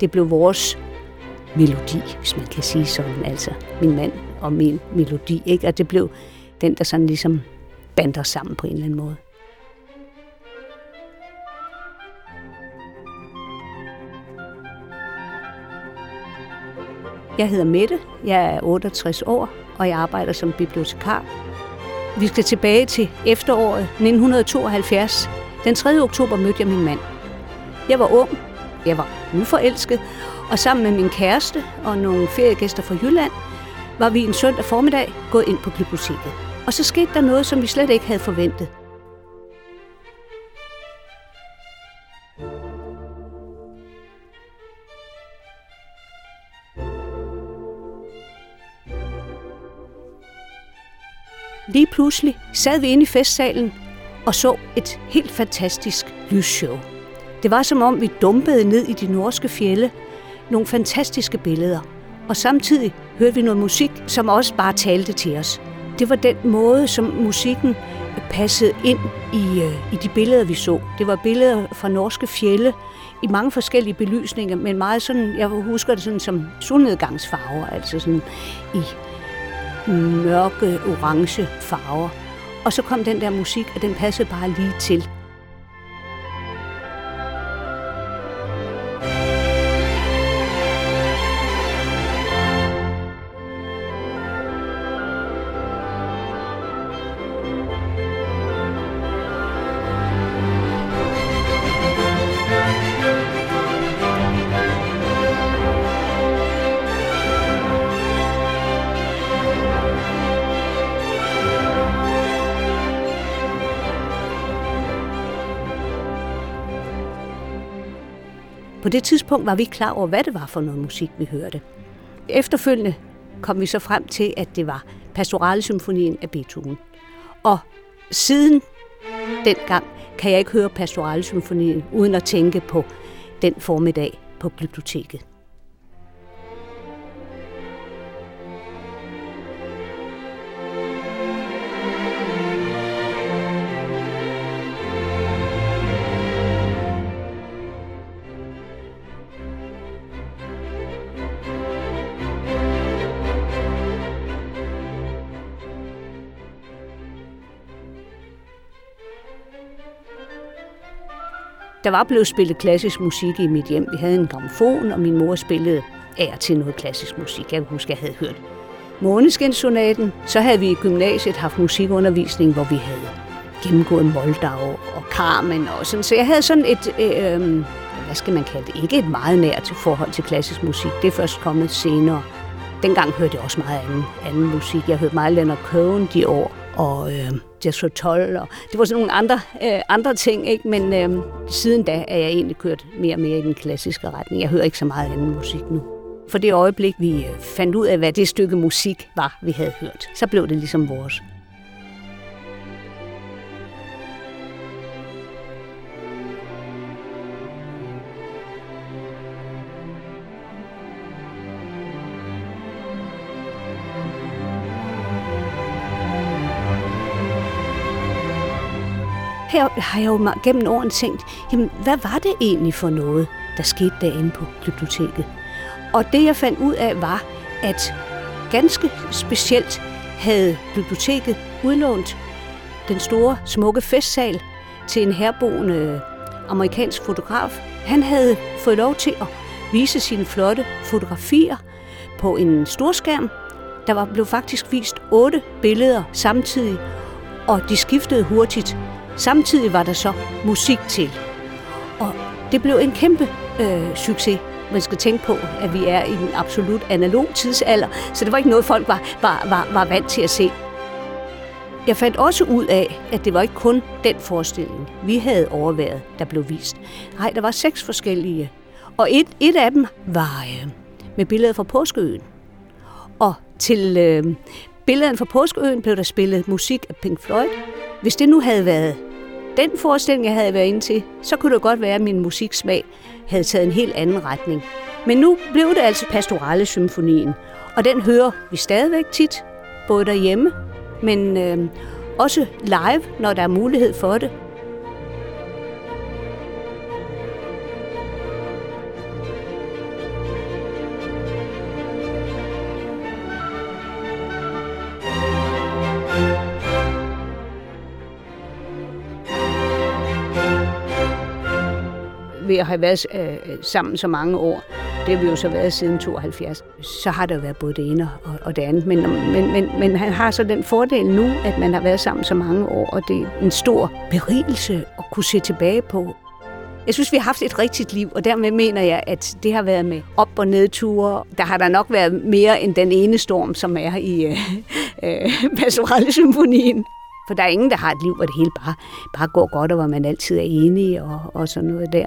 det blev vores melodi, hvis man kan sige sådan, altså min mand og min melodi, ikke? Og det blev den, der sådan ligesom bander sammen på en eller anden måde. Jeg hedder Mette, jeg er 68 år, og jeg arbejder som bibliotekar. Vi skal tilbage til efteråret 1972. Den 3. oktober mødte jeg min mand. Jeg var ung, jeg var uforelsket, og sammen med min kæreste og nogle feriegæster fra Jylland, var vi en søndag formiddag gået ind på biblioteket. Og så skete der noget, som vi slet ikke havde forventet. Lige pludselig sad vi inde i festsalen og så et helt fantastisk lysshow. Det var som om vi dumpede ned i de norske fjelle nogle fantastiske billeder. Og samtidig hørte vi noget musik, som også bare talte til os. Det var den måde, som musikken passede ind i, øh, i de billeder, vi så. Det var billeder fra norske fjelle i mange forskellige belysninger, men meget sådan, jeg husker det sådan som solnedgangsfarver, altså sådan i mørke, orange farver. Og så kom den der musik, og den passede bare lige til. På det tidspunkt var vi ikke klar over, hvad det var for noget musik, vi hørte. Efterfølgende kom vi så frem til, at det var Pastoralsymfonien af Beethoven. Og siden dengang kan jeg ikke høre Pastoralsymfonien uden at tænke på den formiddag på biblioteket. Der var blevet spillet klassisk musik i mit hjem. Vi havde en gramofon, og min mor spillede af til noget klassisk musik. Jeg husker, jeg havde hørt Måneskinsonaten. Så havde vi i gymnasiet haft musikundervisning, hvor vi havde gennemgået Moldau og Carmen og sådan. Så jeg havde sådan et, øh, øh, hvad skal man kalde det, ikke et meget nært forhold til klassisk musik. Det er først kommet senere. Dengang hørte jeg også meget anden, anden musik. Jeg hørte meget Leonard Cohen de år, og øh, Jethro Tull, og det var sådan nogle andre, øh, andre ting, ikke? men øh, siden da er jeg egentlig kørt mere og mere i den klassiske retning. Jeg hører ikke så meget anden musik nu. For det øjeblik, vi øh, fandt ud af, hvad det stykke musik var, vi havde hørt, så blev det ligesom vores. Her har jeg jo gennem årene tænkt, jamen, hvad var det egentlig for noget, der skete derinde på biblioteket? Og det jeg fandt ud af var, at ganske specielt havde biblioteket udlånt den store, smukke festsal til en herboende øh, amerikansk fotograf. Han havde fået lov til at vise sine flotte fotografier på en storskærm. Der var, blev faktisk vist otte billeder samtidig, og de skiftede hurtigt Samtidig var der så musik til. Og det blev en kæmpe øh, succes. Man skal tænke på, at vi er i en absolut analog tidsalder, så det var ikke noget, folk var, var, var, var vant til at se. Jeg fandt også ud af, at det var ikke kun den forestilling, vi havde overværet, der blev vist. Nej, der var seks forskellige. Og et, et af dem var øh, med billeder fra Påskeøen. Og til øh, billederne fra Påskeøen blev der spillet musik af Pink Floyd. Hvis det nu havde været den forestilling, jeg havde været inde til, så kunne det godt være, at min musiksmag havde taget en helt anden retning. Men nu blev det altså Pastorale Symfonien, og den hører vi stadigvæk tit, både derhjemme, men øh, også live, når der er mulighed for det. Ved at have været øh, sammen så mange år, det har vi jo så været siden 72, så har der været både det ene og, og det andet. Men, men, men, men han har så den fordel nu, at man har været sammen så mange år, og det er en stor berigelse at kunne se tilbage på. Jeg synes, vi har haft et rigtigt liv, og dermed mener jeg, at det har været med op- og nedture. Der har der nok været mere end den ene storm, som er i øh, øh, Pastorale-symfonien. For der er ingen, der har et liv, hvor det hele bare, bare går godt, og hvor man altid er enige og, og sådan noget der.